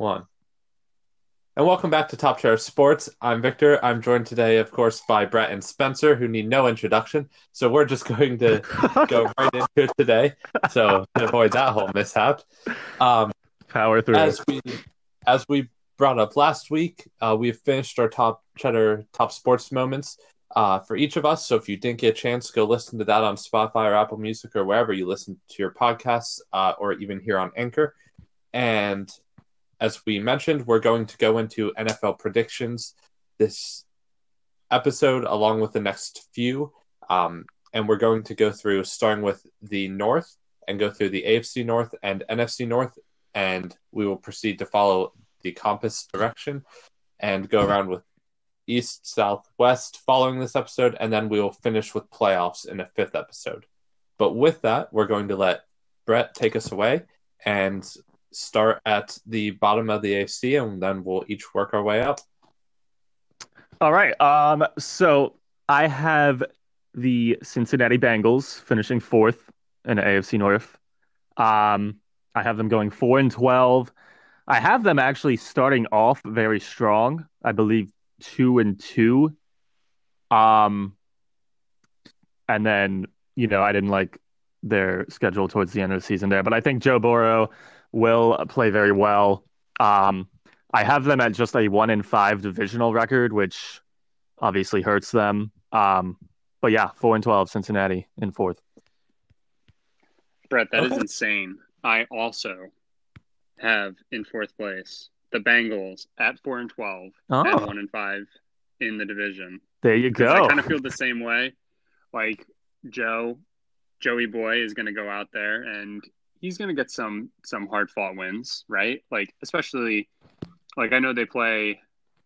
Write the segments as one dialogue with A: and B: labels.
A: one. And welcome back to Top Cheddar Sports. I'm Victor. I'm joined today, of course, by Brett and Spencer, who need no introduction. So we're just going to go right into it today. So to avoid that whole mishap. Um,
B: Power through.
A: as we as we brought up last week, uh, we've finished our top cheddar top sports moments uh, for each of us. So if you didn't get a chance, go listen to that on Spotify or Apple Music or wherever you listen to your podcasts, uh, or even here on Anchor. And as we mentioned, we're going to go into NFL predictions this episode, along with the next few. Um, and we're going to go through starting with the North and go through the AFC North and NFC North. And we will proceed to follow the compass direction and go around with East, South, West following this episode. And then we will finish with playoffs in a fifth episode. But with that, we're going to let Brett take us away and start at the bottom of the AFC, and then we'll each work our way up.
B: All right. Um, so I have the Cincinnati Bengals finishing fourth in the AFC North. Um, I have them going four and twelve. I have them actually starting off very strong. I believe two and two. Um, and then you know I didn't like their schedule towards the end of the season there, but I think Joe Burrow will play very well. Um, I have them at just a one in five divisional record, which obviously hurts them. Um, but yeah, four and twelve, Cincinnati in fourth.
C: Brett, that is
A: Okay.
C: insane. I also have in fourth place the Bengals at four and twelve
B: Oh.
C: and one and five in the division.
B: There you go.
C: I kind of feel the same way. Like Joe, Joey Boy is going to go out there and he's going to get some some hard fought wins, right? Like especially like I know they play.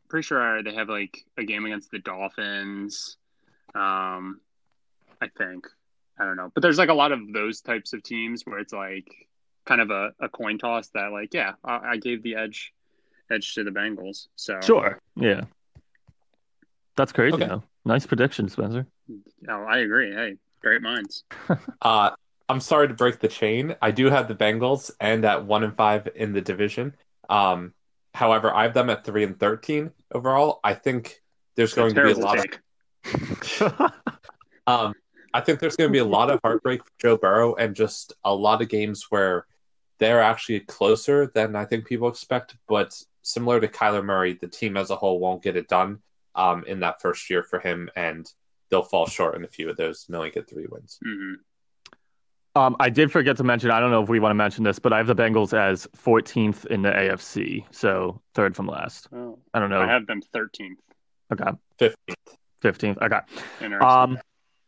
C: Pretty sure they have like a game against the Dolphins. Um, I think I don't know, but there's like a lot of those types of teams where it's like kind of a, a coin toss that like yeah I, I gave the edge edge to the Bengals. So
B: Sure. Yeah. That's crazy.
A: Okay.
B: though. Nice prediction, Spencer.
C: oh, I agree. Hey, great minds.
A: Uh, I'm sorry to break the chain. I do have the Bengals and at one and five in the division. Um, however, I have them at three and thirteen overall. I think there's going to be a lot
C: take.
A: of um, I think there's going to be a lot of heartbreak for Joe Burrow and just a lot of games where they're actually closer than I think people expect. But similar to Kyler Murray, the team as a whole won't get it done um, in that first year for him, and they'll fall short in a few of those and only get three wins.
C: Mhm.
B: Um, I did forget to mention. I don't know if we want to mention this, but I have the Bengals as 14th in the AFC, so third from last.
C: Oh,
B: I don't know.
C: I have them 13th.
B: okay,
A: Fifteenth.
B: 15th. Okay.
C: Interesting.
B: Um,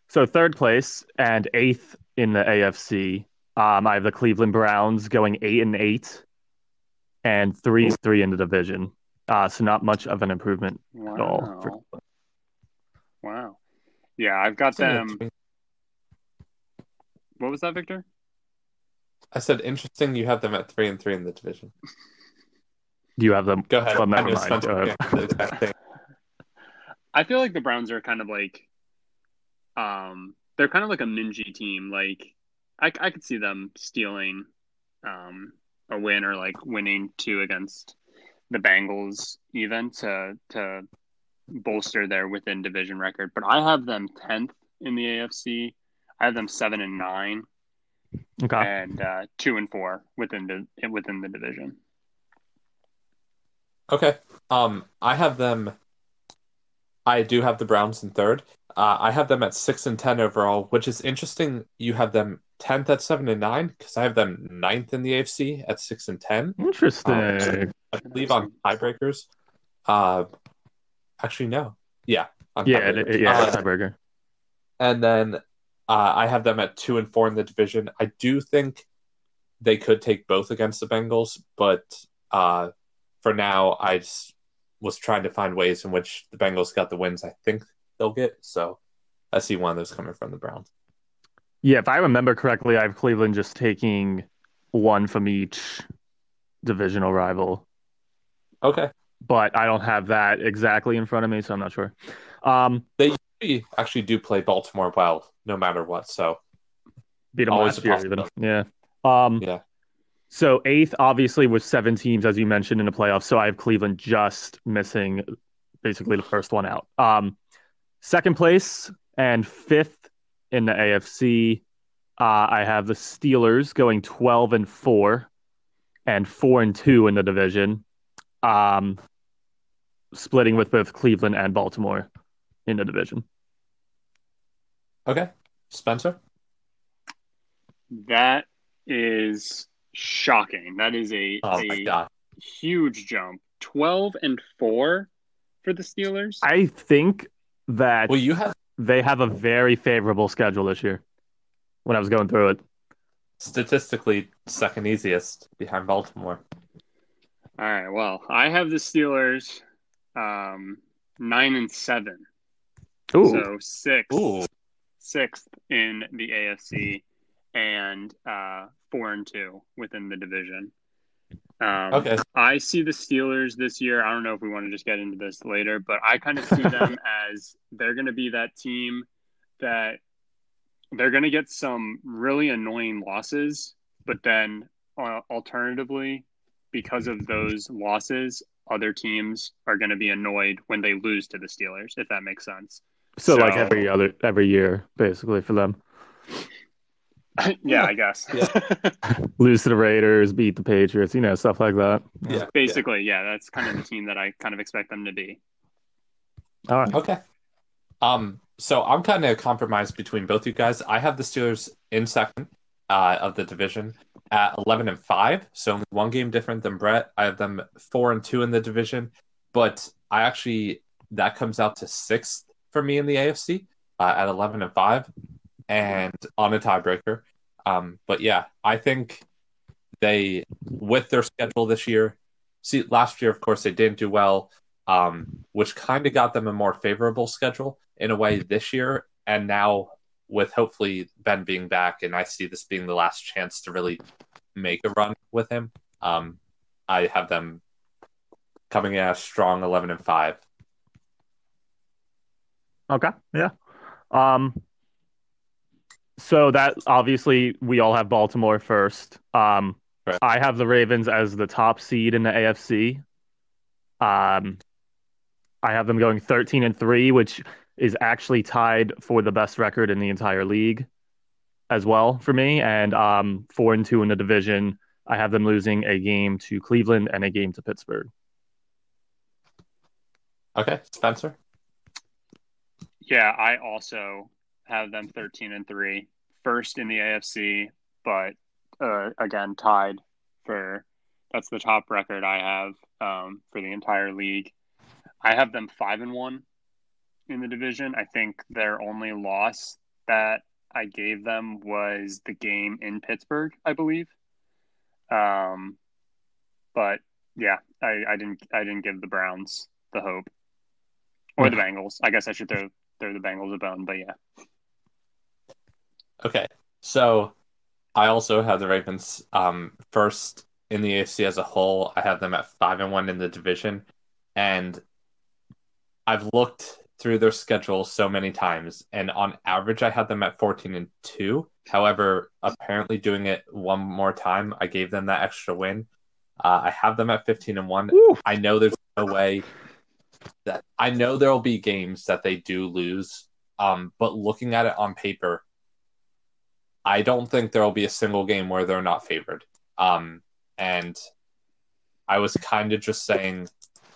B: so third place and eighth in the AFC. Um, I have the Cleveland Browns going eight and eight, and three and three in the division. Uh, so not much of an improvement at all. For,
C: wow. Yeah, I've got them. What was that, Victor?
A: I said interesting. You have them at three and three in the division.
B: you have them?
A: Go ahead.
B: Well, never
A: I
B: mind. Go ahead.
A: can't do the exact thing.
C: I feel like the Browns are kind of like, um, they're kind of like a mingy team. Like, I, I could see them stealing, um, a win or like winning two against the Bengals even to to bolster their within division record. But I have them tenth in the AFC. I have them seven and nine
B: Okay.
C: and uh, two and four within the within the division.
A: Okay. Um, I have them. I do have the Browns in third. Uh, I have them at six and ten overall, which is interesting. You have them tenth at seven and nine because I have them ninth in the AFC at six and ten.
B: Interesting.
A: I believe on tiebreakers. Uh, actually, no. Yeah.
B: Yeah,
A: tiebreakers.
B: it- yeah,
A: Uh,
B: tiebreaker.
A: and then uh, I have them at two and four in the division. I do think they could take both against the Bengals, but uh, for now, I just was trying to find ways in which the Bengals got the wins. I think they'll get. So I see one of those coming from the Browns.
B: Yeah, if I remember correctly, I have Cleveland just taking one from each divisional rival,
A: Okay,
B: but I don't have that exactly in front of me, so I'm not sure. Um,
A: we actually do play Baltimore well, no matter what. So
B: beat them
A: Always
B: last year, even. Yeah. Um,
A: Yeah.
B: So eighth, obviously, with seven teams, as you mentioned in the playoffs. So I have Cleveland just missing basically the first one out. Um, second place and fifth in the AFC. Uh, I have the Steelers going twelve and four, and four and two in the division. Um, splitting with both Cleveland and Baltimore in the division.
A: Okay, Spencer.
C: That is shocking. That is a,
A: Oh
C: a huge jump. 12 and 4 for the Steelers.
B: I think that
A: Well, you have
B: they have a very favorable schedule this year. When I was going through it,
A: statistically second easiest behind Baltimore.
C: All right. Well, I have the Steelers um, 9 and 7.
B: ooh,
C: So six
A: Ooh,
C: sixth in the AFC and uh, 4 and 2 within the division. Um,
A: okay.
C: I see the Steelers this year. I don't know if we want to just get into this later, but I kind of see them as they're going to be that team that they're going to get some really annoying losses, but then uh, alternatively, because of those losses, other teams are going to be annoyed when they lose to the Steelers, if that makes sense.
B: So, like every other every year, basically for them,
C: yeah, I guess.
B: lose to the Raiders, beat the Patriots, you know, stuff like that.
A: Yeah.
C: Basically, yeah, that's kind of the team that I kind of expect them to be.
B: All right.
A: Okay. Um, so I'm kind of compromised between both you guys. I have the Steelers in second uh, of the division at 11 and 5, so only one game different than Brett. I have them 4 and 2 in the division, but I actually that comes out to sixth for me in the AFC uh, at 11 and 5 and on a tiebreaker. Um, but yeah, I think they with their schedule this year. See, last year, of course, they didn't do well um, which kind of got them a more favorable schedule in a way this year. And now, with hopefully Ben being back, and I see this being the last chance to really make a run with him, um, I have them coming in at a strong 11 and 5.
B: Okay. Yeah. Um. So that obviously we all have Baltimore first. Um,
A: Right.
B: I have the Ravens as the top seed in the AFC. Um, I have them going 13 and 3, which is actually tied for the best record in the entire league as well for me. And um, 4 and 2 in the division. I have them losing a game to Cleveland and a game to Pittsburgh.
A: Okay, Spencer?
C: Yeah, I also have them 13 and 3, first in the AFC, but uh, again tied for that's the top record I have um, for the entire league. I have them 5 and 1 in the division. I think their only loss that I gave them was the game in Pittsburgh, I believe. Um, but yeah, I, I didn't I didn't give the Browns the hope or the Bengals. I guess I should throw throw the Bengals a bone, but yeah.
A: Okay, so I also have the Ravens um, first in the AFC as a whole. I have them at five and one in the division, and I've looked through their schedule so many times, and on average, I had them at fourteen and two. However, apparently, doing it one more time, I gave them that extra win. Uh, I have them at fifteen and one.
B: Woo.
A: I know there's no way that I know there will be games that they do lose. Um, but looking at it on paper, I don't think there will be a single game where they're not favored. Um, and I was kind of just saying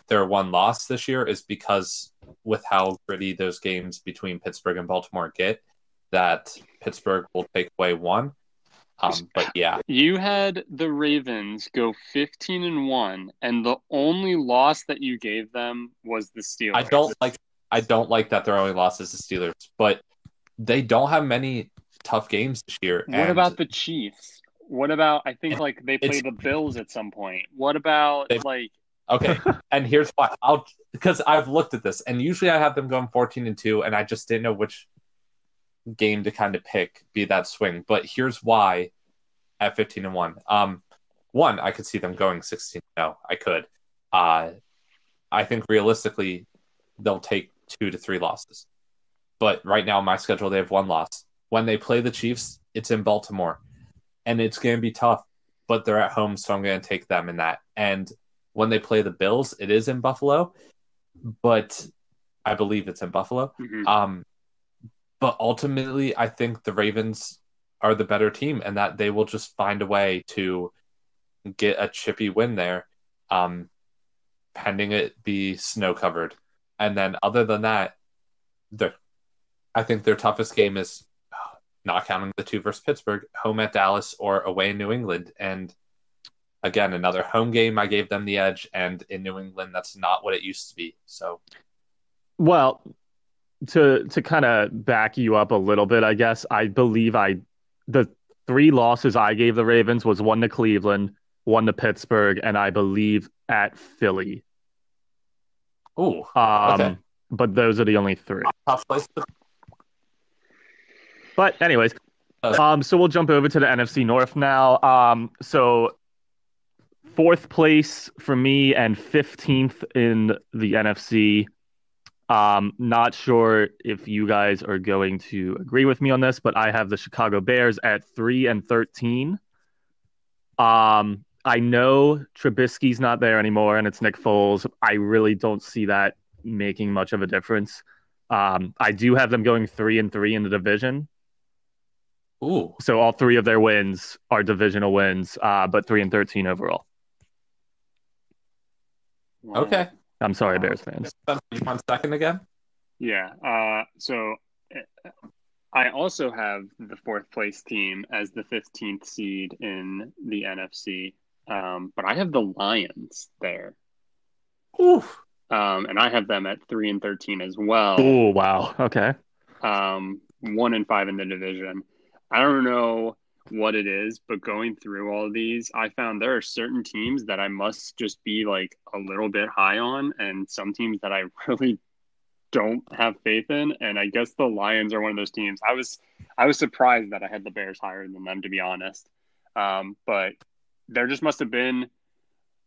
A: their one loss this year is because with how gritty those games between Pittsburgh and Baltimore get, that Pittsburgh will take away one. Um, but yeah,
C: You had the Ravens go 15 and 1 and the only loss that you gave them was the Steelers.
A: I don't like I don't like that their only loss is the Steelers, but they don't have many tough games this year.
C: What
A: and
C: about the Chiefs? What about I think like they play
A: it's-
C: the Bills at some point. What about
A: They-
C: like
A: Okay, and here's why. I'll because I've looked at this, and usually I have them going fourteen and two, and I just didn't know which game to kind of pick, be that swing. But here's why at fifteen and one. Um, one, I could see them going sixteen. No, I could. Uh, I think realistically, they'll take two to three losses. But right now, my schedule, they have one loss. When they play the Chiefs, it's in Baltimore, and it's going to be tough. but they're at home, so I'm going to take them in that. And when they play the Bills, it is in Buffalo, but I believe it's in Buffalo.
C: Mhm.
A: Um, but ultimately, I think the Ravens are the better team, and that they will just find a way to get a chippy win there, um, pending it be snow covered. And then, other than that, the I think their toughest game is not counting the two versus Pittsburgh, home at Dallas or away in New England. And again, another home game, I gave them the edge, and in New England, that's not what it used to be. So,
B: Well, to to kind of back you up a little bit, I guess I believe I the three losses I gave the Ravens was one to Cleveland, one to Pittsburgh, and I believe at Philly.
A: ooh,
B: Um,
A: Okay.
B: but those are the only three.
A: tough place to
B: But anyways, um, so we'll jump over to the NFC North now. Um, so fourth place for me and fifteenth in the NFC. Um, not sure if you guys are going to agree with me on this, but I have the Chicago Bears at three and thirteen. Um, I know Trubisky's not there anymore, and it's Nick Foles. I really don't see that making much of a difference. Um, I do have them going three and three in the division.
A: Ooh,
B: So all three of their wins are divisional wins, uh, but three and thirteen overall.
A: Okay.
B: I'm sorry, Bears fans.
A: One second again?
C: Yeah. Uh, so uh, I also have the fourth place team as the 15th seed in the NFC, um, but I have the Lions there,
A: Ooh,
C: um, and I have them at three and 13 as well.
B: Oh wow. Okay.
C: um, one and five in the division. I don't know what it is, but going through all of these, I found there are certain teams that I must just be like a little bit high on, and some teams that I really don't have faith in. And I guess the Lions are one of those teams. I was I was surprised that I had the Bears higher than them, to be honest. Um, but there just must have been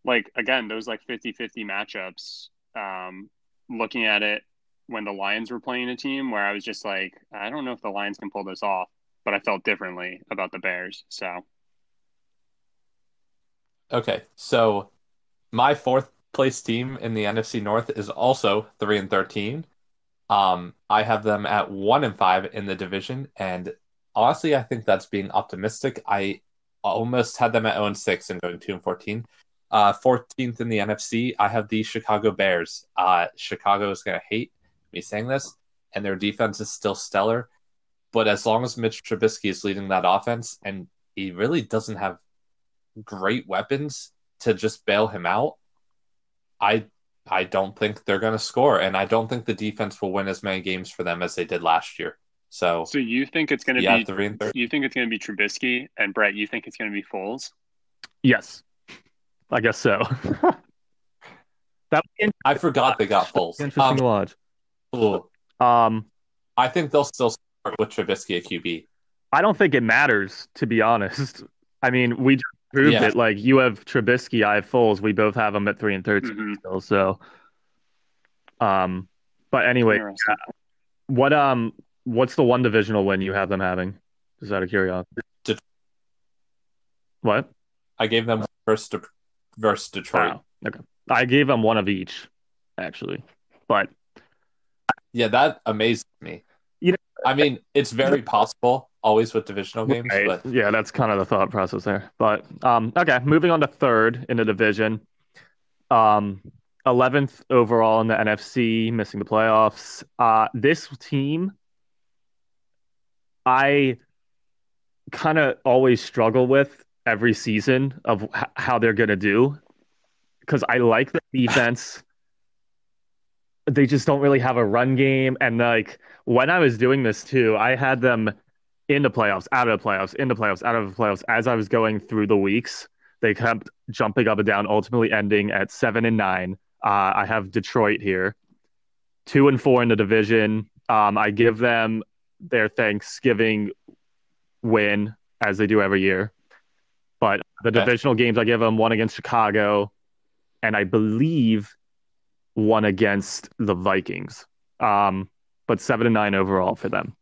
C: like again those like 50-50 matchups. Um, looking at it when the Lions were playing a team where I was just like, I don't know if the Lions can pull this off, but I felt differently about the Bears. So
A: okay. So my fourth place team in the NFC North is also three and thirteen. Um, I have them at one and five in the division, and honestly, I think that's being optimistic. I almost had them at zero and six and going two and fourteen. Uh, 14th in the NFC, I have the Chicago Bears. Uh, Chicago is going to hate me saying this, and their defense is still stellar. But as long as Mitch Trubisky is leading that offense, and he really doesn't have great weapons to just bail him out, I I don't think they're going to score, and I don't think the defense will win as many games for them as they did last year. So
C: so you think it's going to
A: yeah,
C: be
A: three and thirteen.
C: you think it's going to be Trubisky and Brett, you think it's going to be Foles?
B: Yes, I guess so. that
A: I forgot they got Foles.
B: interesting
A: Um,
B: to watch.
A: ooh,
B: Um,
A: I think they'll still start with Trubisky at QB.
B: I don't think it matters to be honest. I mean, we just proved
A: Yeah.
B: it. Like you have Trubisky, I have Foles. We both have them at three and 13
C: Mhm.
B: still. So, um, but anyway,
C: Interesting.
B: what um, what's the one divisional win you have them having? Just out of curiosity.
A: Det-
B: What?
A: I gave them first De- versus Detroit.
B: Wow. Okay. I gave them one of each, actually. But
A: Yeah, that amazed me.
B: You know-
A: I mean, it's very possible always with divisional games,
B: Right.
A: but
B: Yeah, that's kind of the thought process there. But um, okay, moving on to third in the division. Um, 11th overall in the NFC, missing the playoffs. Uh, this team, I kind of always struggle with every season of h- how they're going to do because I like the defense. They just don't really have a run game. And like when I was doing this too, I had them in the playoffs, out of the playoffs, in the playoffs, out of the playoffs. As I was going through the weeks, they kept jumping up and down, ultimately ending at seven and nine. Uh, I have Detroit here, two and four in the division. Um, I give them their Thanksgiving win as they do every year. But the
A: Okay.
B: divisional games, I give them one against Chicago, and I believe one against the Vikings. Um, but seven and nine overall for them.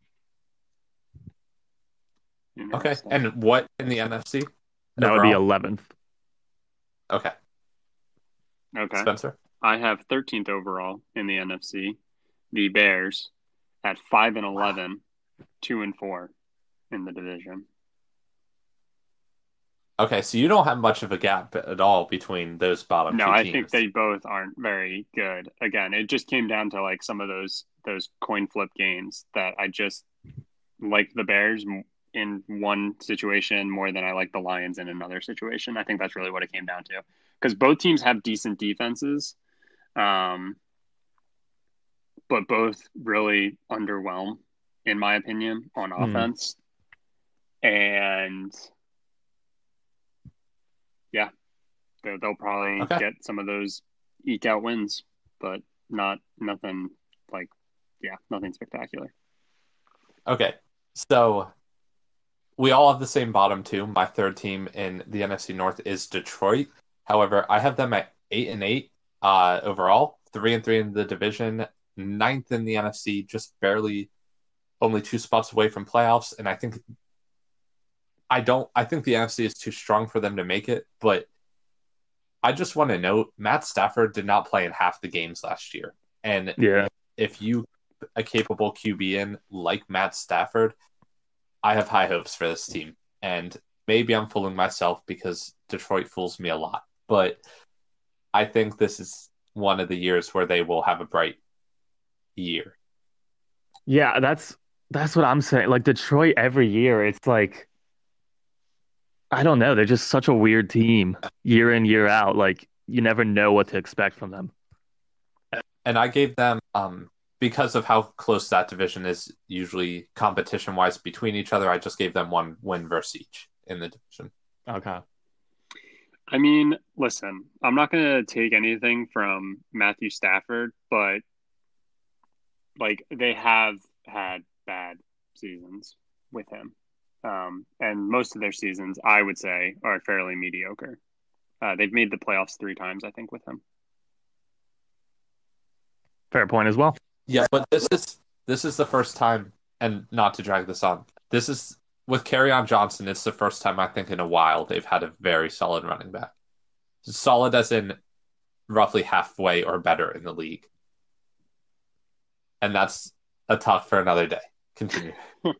A: okay. And what in the NFC?
B: That would be 11th.
A: Okay,
C: Okay.
A: Spencer.
C: I have 13th overall in the NFC. The Bears at 5 and 11, 2 and 4 in the division.
A: Okay, so you don't have much of a gap at all between those bottom
C: No, I
A: teams.
C: think they both aren't very good. Again, it just came down to like some of those those coin flip games that I just like the Bears in one situation more than I like the Lions in another situation. I think that's really what it came down to because both teams have decent defenses, um, but both really underwhelm in my opinion on
B: Hmm.
C: offense, and yeah, they'll, they'll probably
A: Okay.
C: get some of those eke out wins, but not nothing like yeah, nothing spectacular.
A: Okay, so we all have the same bottom two. My third team in the NFC North is Detroit. However, I have them at eight and eight uh, overall, three and three in the division, ninth in the NFC, just barely, only two spots away from playoffs. And I think, I don't, I think the NFC is too strong for them to make it. But I just want to note, Matt Stafford did not play in half the games last year, and
B: Yeah.
A: if you a capable QB in like Matt Stafford, I have high hopes for this team. And maybe I'm fooling myself because Detroit fools me a lot. But I think this is one of the years where they will have a bright year.
B: Yeah, that's that's what I'm saying. Like Detroit every year, it's like I don't know, they're just such a weird team year in, year out. Like you never know what to expect from them.
A: And I gave them um because of how close that division is usually competition wise between each other, I just gave them one win versus each in the division.
B: Okay.
C: I mean, listen, I'm not going to take anything from Matthew Stafford, but like they have had bad seasons with him. Um, and most of their seasons, I would say, are fairly mediocre. Uh, they've made the playoffs three times, I think, with him.
B: Fair point as well.
A: Yeah, but this is this is the first time, and not to drag this on, this is with on Johnson. It's the first time I think in a while they've had a very solid running back, solid as in roughly halfway or better in the league, and that's a talk for another day. Continue.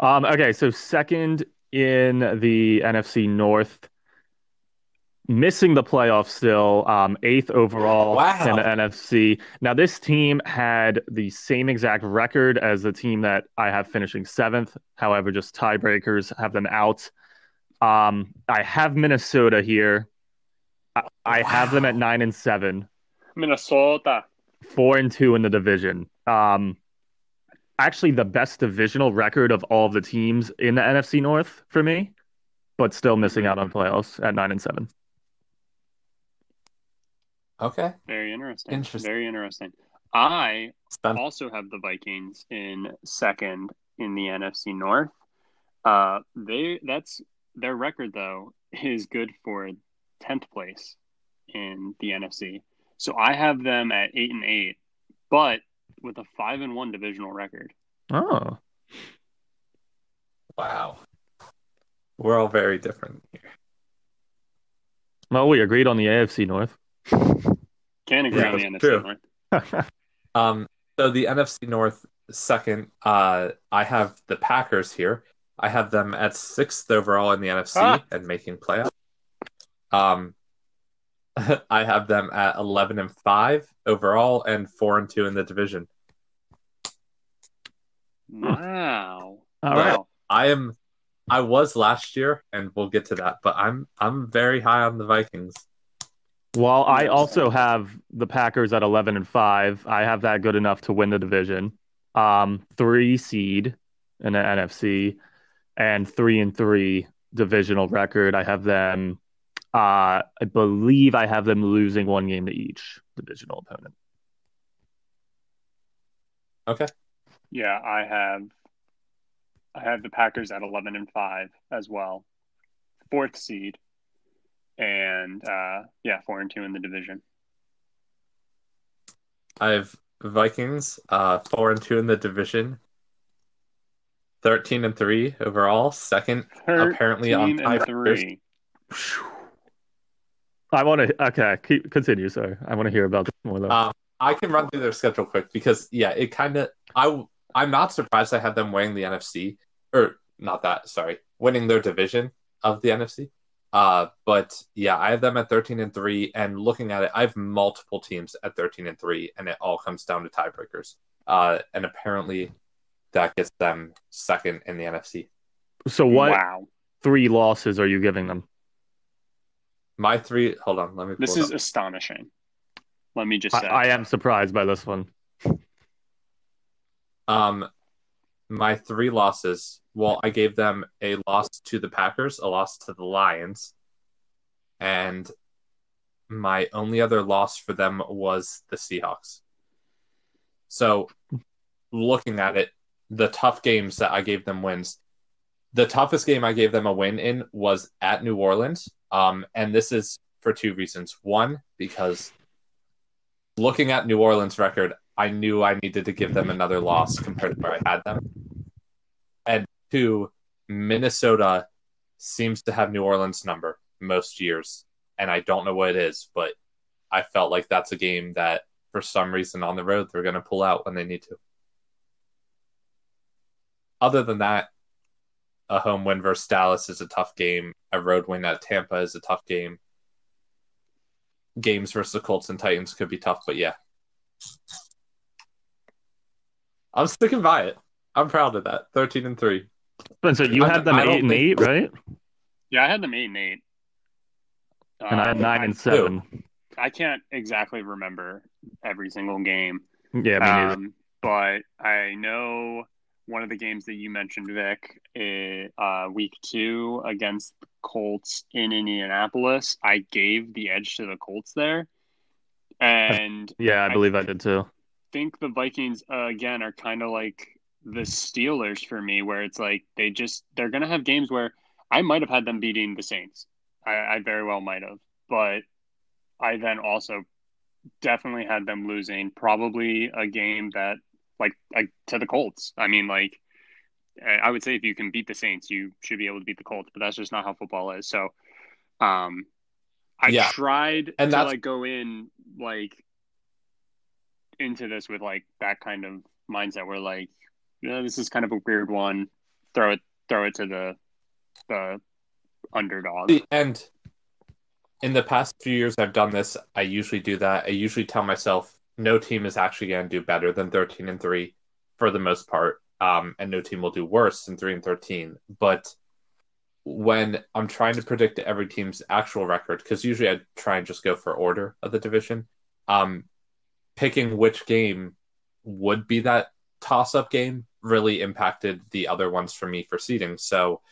B: Um, okay, so second in the NFC North, missing the playoffs still, um, eighth overall
A: Wow.
B: in the NFC. Now, this team had the same exact record as the team that I have finishing seventh. However, just tiebreakers have them out. Um, I have Minnesota here. I, I have them at nine and seven,
C: Minnesota.
B: four and two in the division. Um, actually, the best divisional record of all of the teams in the NFC North for me, but still missing out on playoffs at nine and seven.
A: Okay,
C: Very interesting.
A: Interesting.
C: Very interesting. I
A: Spen-
C: also have the Vikings in second in the NFC North. Uh, they that's their record though is good for tenth place in the NFC. So I have them at eight and eight, but with a five and one divisional record.
B: Oh,
A: wow, we're all very different here.
B: well, we agreed on the AFC North.
C: Can't agree
A: Yeah,
C: on the NFC
A: true.
C: North.
A: Um, so the NFC North second, uh, I have the Packers here. I have them at sixth overall in the NFC
C: Ah.
A: and making playoffs. Um, I have them at eleven and five overall and four and two in the division.
C: Wow.
B: All right.
A: I am, I was last year, and we'll get to that. But I'm, I'm very high on the Vikings.
B: Well, I also have the Packers at 11 and 5. I have that good enough to win the division. Um, 3 seed in the NFC and 3 and 3 divisional record. I have them uh I believe I have them losing one game to each divisional opponent.
A: Okay.
C: Yeah, I have I have the Packers at eleven and five as well. Fourth seed. And uh yeah, four and two in the division.
A: I have Vikings, uh, four and two in the division. Thirteen and three overall, second apparently on
C: 13 and
A: tiebreakers.
C: Three.
B: I want to. Okay, keep continue. Sorry, I want to hear about this more though.
A: Um, I can run through their schedule quick because yeah, it kind of I I'm not surprised I had them winning the NFC or not that sorry winning their division of the NFC. Uh, but yeah, I have them at 13 and 3 and looking at it, I have multiple teams at 13 and 3 and it all comes down to tiebreakers. Uh, and apparently that gets them second in the NFC.
B: so what
C: Wow.
B: three losses are you giving them?
A: My three, hold on, let me
C: This is
A: up.
C: astonishing. Let me just
B: I,
C: say.
B: I am surprised by this one.
A: Um, my three losses. Well, I gave them a loss to the Packers, a loss to the Lions, and my only other loss for them was the Seahawks. So, looking at it, the tough games that I gave them wins. The toughest game I gave them a win in was at New Orleans. Um, and this is for two reasons. One, because looking at New Orleans' record, I knew I needed to give them another loss compared to where I had them. And two, Minnesota seems to have New Orleans' number most years. And I don't know what it is, but I felt like that's a game that for some reason on the road they're going to pull out when they need to. Other than that, a home win versus Dallas is a tough game. A road win at Tampa is a tough game. Games versus the Colts and Titans could be tough, but yeah. I'm sticking by it. I'm proud of that. 13 and 3.
B: Spencer, you
A: I-
B: had them
A: I don't
B: eight and
A: think-
B: eight, right?
C: yeah, I had them eight and eight.
B: And I had
C: Um,
B: nine and seven.
C: I can't exactly remember every single game.
B: Yeah, me neither.
C: Um, but I know one of the games that you mentioned, Vic, eh, uh, week two against the Colts in Indianapolis. I gave the edge to the Colts there, and
B: yeah, I
C: I-
B: believe I did too.
C: think the Vikings uh, again are kind of like the Steelers for me, where it's like they just they're gonna have games where I might have had them beating the Saints. I, I very well might have, but I then also definitely had them losing probably a game that like, like to the Colts. I mean, like I would say if you can beat the Saints, you should be able to beat the Colts, but that's just not how football is. So, um, I
A: Yeah.
C: tried
A: And
C: to
A: that's-
C: like go in like into this with like that kind of mindset where like yeah, this is kind of a weird one. Throw it, throw it to the the underdog.
A: And in the past few years, I've done this. I usually do that. I usually tell myself no team is actually going to do better than 13 and 3 for the most part. Um, and no team will do worse than 3 and 13. But when I'm trying to predict every team's actual record, because usually I try and just go for order of the division, um, picking which game would be that toss up game really impacted the other ones for me for seeding. So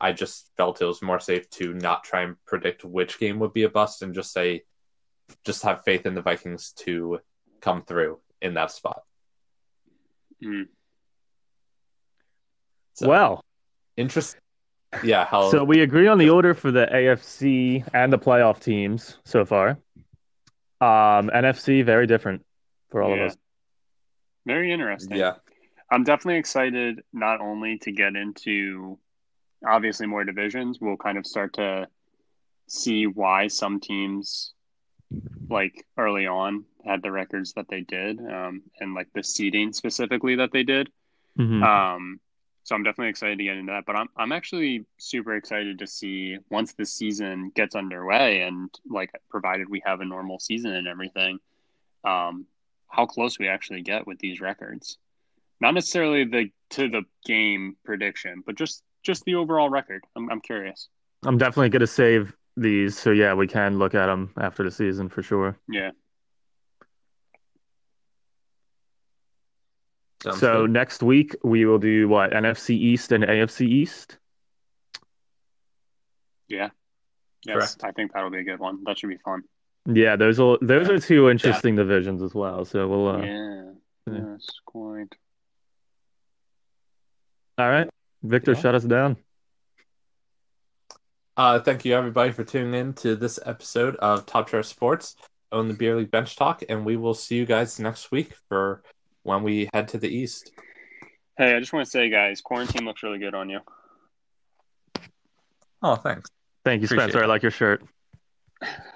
A: I just felt it was more safe to not try and predict which game would be a bust and just say, just have faith in the Vikings to come through in that spot.
C: Mm.
A: So,
B: well,
A: interesting. Yeah, how
B: so we agree on the order for the AFC and the playoff teams so far. Um, NFC very different for all
C: Yeah.
B: of us.
C: Very interesting.
A: yeah,
C: I'm definitely excited not only to get into obviously more divisions. We'll kind of start to see why some teams like early on had the records that they did, um, and like the seeding specifically that they did.
B: Mhm.
C: Um, so I'm definitely excited to get into that. But I'm I'm actually super excited to see once the season gets underway and like provided we have a normal season and everything, um, how close we actually get with these records. Not necessarily the to the game prediction, but just just the overall record. I'm I'm curious.
B: I'm definitely going to save these, so yeah, we can look at them after the season for sure.
C: Yeah.
A: sounds
B: so
A: good.
B: next week we will do what NFC East and AFC East.
C: Yeah. Yes,
A: Correct.
C: I think that'll be a good one. That should be fun.
B: Yeah, those will those are two interesting divisions as well. So we'll uh,
C: yeah.
B: yeah.
C: Yes, quite.
B: all right, Victor,
A: Yeah.
B: shut us down.
A: Uh, thank you everybody for tuning in to this episode of Top Cheddar Sports on the Beer League Bench Talk, and we will see you guys next week for when we head to the East.
C: Hey, I just want to say, guys, quarantine looks really good on you.
A: Oh, thanks.
B: Thank you,
A: Appreciate
B: Spencer. I like your shirt.